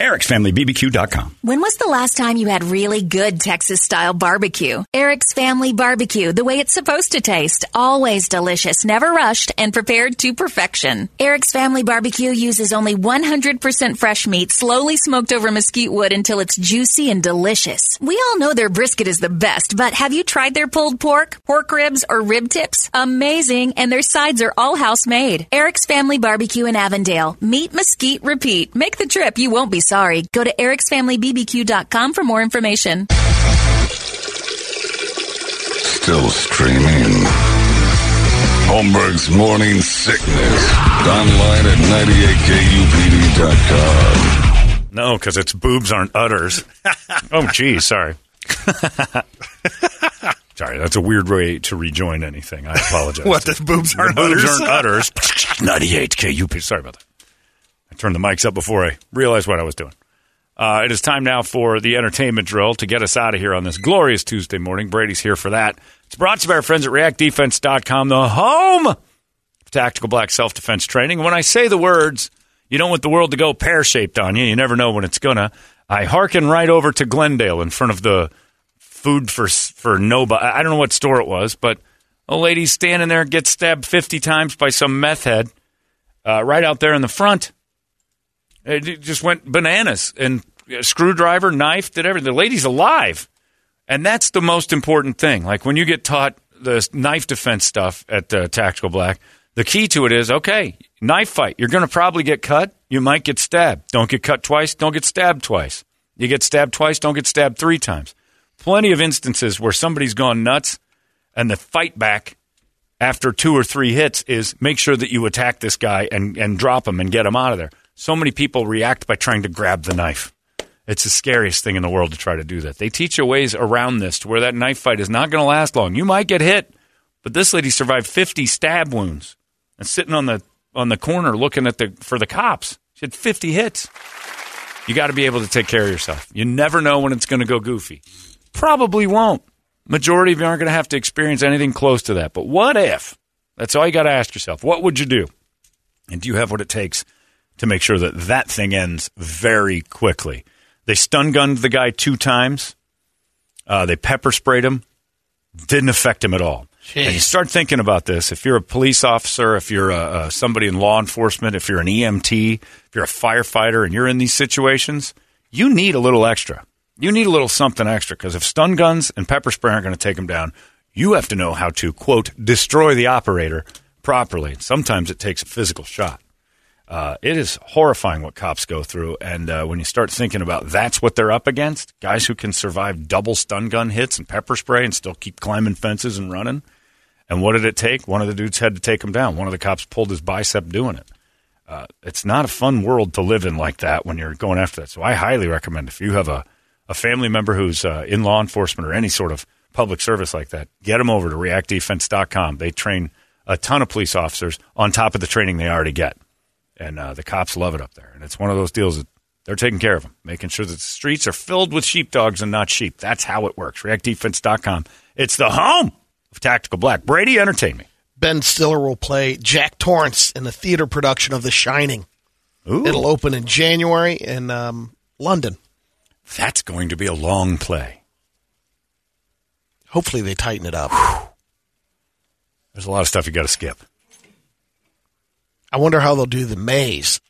ericsfamilybbq.com. When was the last time you had really good Texas style barbecue? Eric's Family Barbecue, the way it's supposed to taste. Always delicious, never rushed, and prepared to perfection. Eric's Family Barbecue uses only 100% fresh meat, slowly smoked over mesquite wood until it's juicy and delicious. We all know their brisket is the best, but have you tried their pulled pork, pork ribs, or rib tips? Amazing, and their sides are all house made. Eric's Family Barbecue in Avondale. Meat Mesquite Repeat. Make the trip. You won't be sorry. Go to ericsfamilybbq.com for more information. Still streaming. Holmberg's Morning Sickness. Online at 98kupd.com. No, because its boobs aren't udders. oh, geez, sorry. sorry, that's a weird way to rejoin anything. I apologize. What, the boobs aren't the boobs udders? aren't udders. 98 KUP. Sorry about that. I turned the mics up before I realized what I was doing. Uh, it is time now for the entertainment drill to get us out of here on this glorious Tuesday morning. Brady's here for that. It's brought to you by our friends at reactdefense.com, the home of tactical black self defense training. When I say the words, you don't want the world to go pear shaped on you. You never know when it's gonna. I hearken right over to Glendale in front of the food for for nobody. I don't know what store it was, but a lady standing there gets stabbed fifty times by some meth head uh, right out there in the front. It just went bananas and screwdriver, knife, did everything. The lady's alive, and that's the most important thing. Like when you get taught the knife defense stuff at uh, Tactical Black, the key to it is okay, knife fight. You're going to probably get cut. You might get stabbed. Don't get cut twice. Don't get stabbed twice. You get stabbed twice. Don't get stabbed three times. Plenty of instances where somebody's gone nuts, and the fight back after two or three hits is make sure that you attack this guy and, and drop him and get him out of there. So many people react by trying to grab the knife. It's the scariest thing in the world to try to do that. They teach you ways around this to where that knife fight is not going to last long. You might get hit, but this lady survived 50 stab wounds and sitting on the on the corner looking at the for the cops. She had 50 hits. You got to be able to take care of yourself. You never know when it's going to go goofy. Probably won't. Majority of you aren't going to have to experience anything close to that. But what if? That's all you got to ask yourself. What would you do? And do you have what it takes to make sure that that thing ends very quickly? They stun gunned the guy two times. Uh, they pepper sprayed him. Didn't affect him at all. And you start thinking about this. If you're a police officer, if you're a, uh, somebody in law enforcement, if you're an EMT, if you're a firefighter, and you're in these situations, you need a little extra. You need a little something extra because if stun guns and pepper spray aren't going to take them down, you have to know how to quote destroy the operator properly. Sometimes it takes a physical shot. Uh, it is horrifying what cops go through, and uh, when you start thinking about that's what they're up against, guys who can survive double stun gun hits and pepper spray and still keep climbing fences and running. And what did it take? One of the dudes had to take him down. One of the cops pulled his bicep doing it. Uh, it's not a fun world to live in like that when you're going after that. So I highly recommend if you have a, a family member who's uh, in law enforcement or any sort of public service like that, get them over to reactdefense.com. They train a ton of police officers on top of the training they already get. And uh, the cops love it up there. And it's one of those deals that they're taking care of them, making sure that the streets are filled with sheepdogs and not sheep. That's how it works. Reactdefense.com. It's the home of Tactical Black. Brady, entertain me. Ben Stiller will play Jack Torrance in the theater production of The Shining. Ooh, It'll open in January in um, London. that's going to be a long play. Hopefully, they tighten it up. There's a lot of stuff you got to skip. I wonder how they'll do the maze.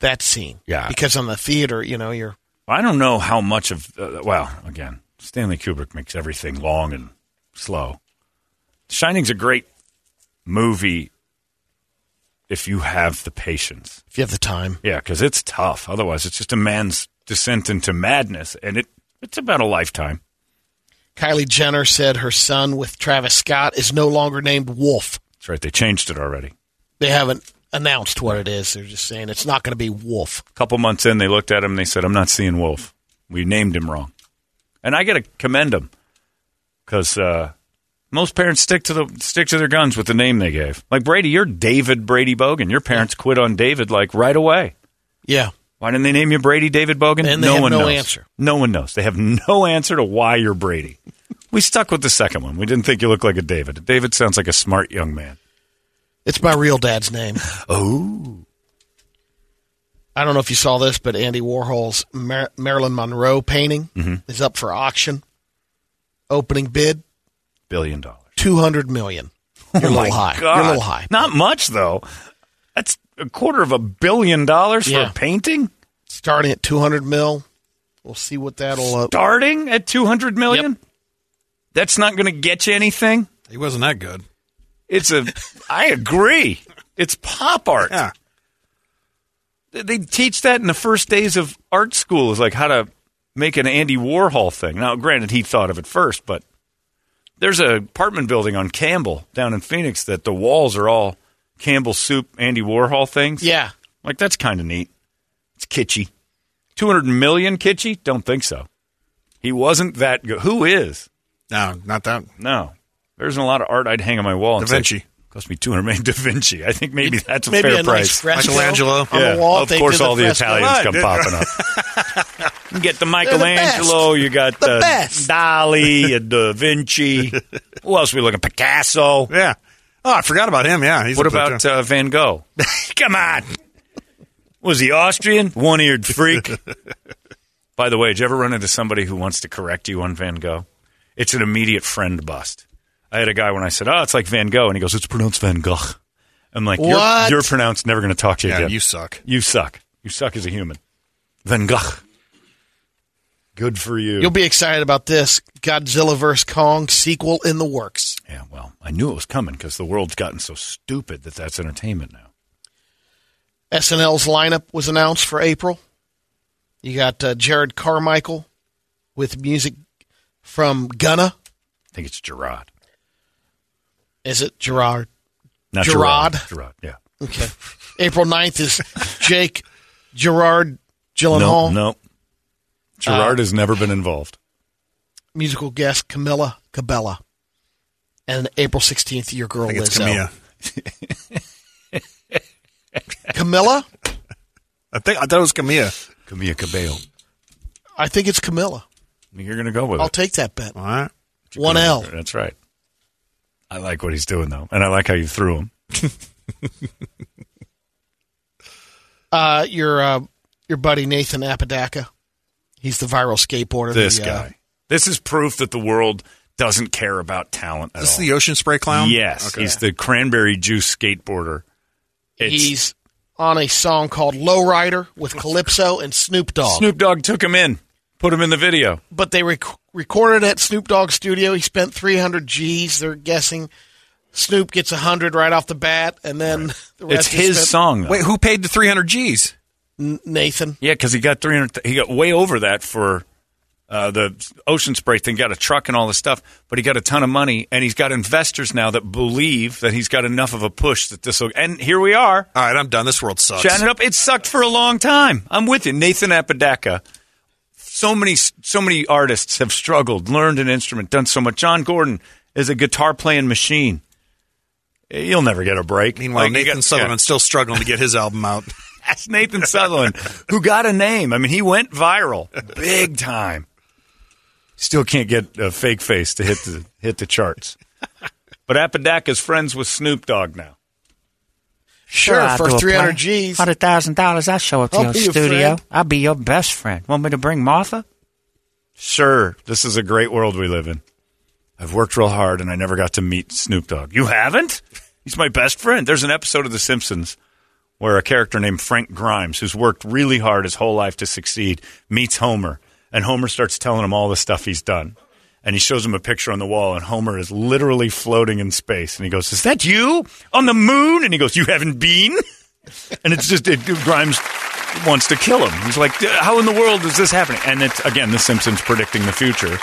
That scene. Yeah. Because on the theater, you know, you're. I don't know how much of, uh, well, again, Stanley Kubrick makes everything long and slow. Shining's a great movie if you have the patience. If you have the time. Yeah, because it's tough. Otherwise, it's just a man's descent into madness, and it it's about a lifetime. Kylie Jenner said her son with Travis Scott is no longer named Wolf. That's right. They changed it already. They haven't announced what it is. They're just saying it's not going to be Wolf. A couple months in, they looked at him and they said, "I'm not seeing Wolf. We named him wrong." And I got to commend them because uh, most parents stick to the stick to their guns with the name they gave. Like Brady, you're David Brady Bogan. Your parents quit on David like right away. Yeah. Why didn't they name you Brady David Bogan? And they no have one no knows. answer. No one knows. They have no answer to why you're Brady. we stuck with the second one. We didn't think you looked like a David. David sounds like a smart young man. It's my real dad's name. Oh. I don't know if you saw this, but Andy Warhol's Mar- Marilyn Monroe painting Mm-hmm. is up for auction. Opening bid Billion dollars. two hundred million. You're a little high. You're a little high. Not much though. That's a quarter of a billion dollars for Yeah. a painting. Starting at two hundred mil. We'll see what that'll. Uh, Starting at two hundred million. That's not going to get you anything. He wasn't that good. It's a. I agree. It's pop art. Yeah. They- teach that in the first days of art school is like how to make an Andy Warhol thing. Now, granted, he thought of it first, but there's a apartment building on Campbell down in Phoenix that the walls are all Campbell soup Andy Warhol things. yeah, Like that's kind of neat. It's kitschy. 200 million kitschy? Don't think so. He wasn't that good. Who is? No, not that. No. There's a lot of art I'd hang on my wall. And Da say, Vinci. Cost me 200 million. Da Vinci. I think maybe that's a maybe fair a price. nice Michelangelo. on yeah, the wall. of course, all the fresco. Italians come popping up. you get the best. Michelangelo, you got The uh, best. Dali, uh, Da Vinci. Who else we looking? Picasso. Yeah. Oh, I forgot about him. Yeah. He's What up about uh, Van Gogh? Come on. Was he Austrian? One eared freak. By the way, did you ever run into somebody who wants to correct you on Van Gogh? It's an immediate friend bust. I had a guy when I said, "Oh, it's like Van Gogh," and he goes, "It's pronounced Van Gogh." I'm like, "You're, What? you're pronounced. Never going to talk to you Yeah, again. you suck. You suck. You suck as a human." Van Gogh. Good for you. You'll be excited about this Godzilla vs Kong sequel in the works. yeah, well, I knew it was coming because the world's gotten so stupid that that's entertainment now. SNL's lineup was announced for April. You got uh, Jerrod Carmichael with music from Gunna. I think it's Gerard. Is it Gerard? Not Gerard? Gerard. Gerard, yeah. Okay. April 9th is Jake Gerard No, Gyllenhaal. no. Gerard uh, has never been involved. Musical guest Camilla Cabella. And April 16th, your girl I think it's Lizzo. Camilla. Camilla? I think I thought it was Camilla. Camilla Cabello. I think it's Camilla. You're going to go with I'll it. take that bet. All right. One L. That's right. I like what he's doing, though. And I like how you threw him. Uh, your uh, your buddy Nathan Apodaca. He's the viral skateboarder. This the, uh, guy. This is proof that the world doesn't care about talent at Is this all. the ocean spray clown? yes. Okay. He's the cranberry juice skateboarder. It's, he's on a song called Lowrider with Calypso and Snoop Dogg. Snoop Dogg took him in, put him in the video. But they rec- recorded at Snoop Dogg's studio. He spent 300 G's. They're guessing Snoop gets 100 right off the bat, and then the rest It's his spent- song, though. Wait, who paid the 300 G's? N- Nathan. Yeah, because he got 300. He got way over that for uh, the ocean spray thing. Got a truck and all this stuff, but he got a ton of money, and he's got investors now that believe that he's got enough of a push that this will. And here we are, All right, I'm done. This world sucks. chatting it up. It sucked for a long time. I'm with you, Nathan Apodaca. So many, so many artists have struggled, learned an instrument, done so much. John Gordon is a guitar playing machine. You'll never get a break. Meanwhile, Like, Nathan got- Sutherland's still struggling to get his album out. That's Nathan Sutherland, who got a name. I mean, he went viral big time. Still can't get a fake face to hit the hit the charts. But Apodaca's friends with Snoop Dogg now. Sure, I'll for three hundred G's, hundred thousand dollars, I'll show up to I'll your be your studio. I'll be your best friend. Want me to bring Martha? Sure, this is a great world we live in. I've worked real hard and I never got to meet Snoop Dogg. You haven't? He's my best friend. There's an episode of The Simpsons where a character named Frank Grimes, who's worked really hard his whole life to succeed, meets Homer. And Homer starts telling him all the stuff he's done. And he shows him a picture on the wall, and Homer is literally floating in space. And he goes, Is that you on the moon? And he goes, You haven't been? And it's just, it, Grimes wants to kill him. He's like, How in the world is this happening? And it's, again, The Simpsons predicting the future.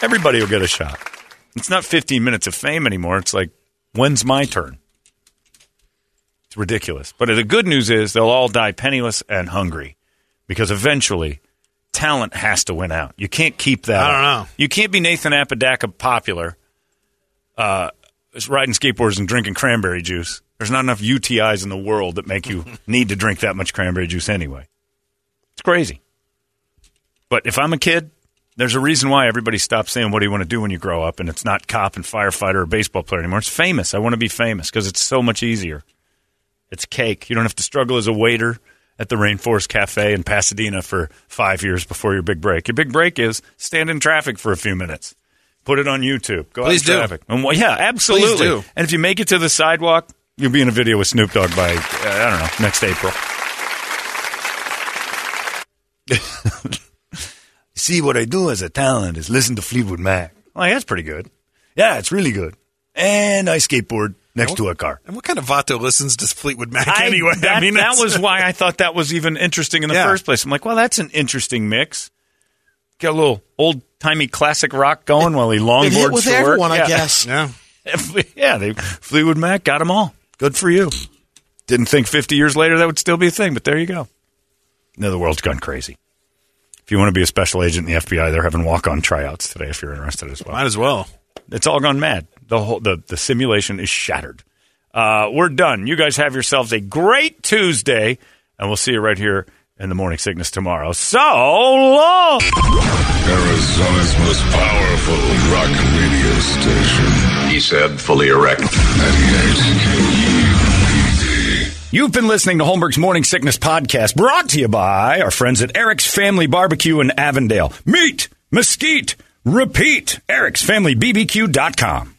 Everybody will get a shot. It's not 15 minutes of fame anymore. It's like, When's my turn? It's ridiculous. But the good news is they'll all die penniless and hungry because eventually talent has to win out. You can't keep that. I don't up. know. You can't be Nathan Apodaca popular, uh, riding skateboards and drinking cranberry juice, There's not enough UTIs in the world that make you need to drink that much cranberry juice anyway. It's crazy. But if I'm a kid, there's a reason why everybody stops saying, What do you want to do when you grow up? And it's not cop and firefighter or baseball player anymore. It's famous. I want to be famous because it's so much easier. It's cake. You don't have to struggle as a waiter at the Rainforest Cafe in Pasadena for five years before your big break. Your big break is stand in traffic for a few minutes. Put it on YouTube. Go Please out in traffic. And, well, yeah, absolutely. do. And if you make it to the sidewalk, you'll be in a video with Snoop Dogg by, uh, I don't know, next April. See, what I do as a talent is listen to Fleetwood Mac. Oh, yeah, that's pretty good. Yeah, it's really good. And I skateboard next to a car. And what kind of vato listens to Fleetwood Mac I- anyway? That, I mean, that was why I thought that was even interesting in the Yeah. first place. I'm like, well, that's an interesting mix. Got a little old timey classic rock going while he longboards It hit with to work. everyone, I Yeah. guess. Yeah. yeah, they Fleetwood Mac got them all. Good for you. Didn't think 50 years later that would still be a thing, but there you go. Now the world's gone crazy. If you want to be a special agent in the FBI, they're having walk-on tryouts today. If you're interested as well, Might as well. it's all gone mad. The whole the, the simulation is shattered. Uh, we're done. You guys have yourselves a great Tuesday, and we'll see you right here in the morning sickness tomorrow. So long. Arizona's most powerful rock radio station. He said, fully erect. 98 You've been listening to Holmberg's Morning Sickness Podcast, brought to you by our friends at Eric's Family Barbecue in Avondale. Meat, mesquite, repeat. Eric'sFamilyBBQ.com.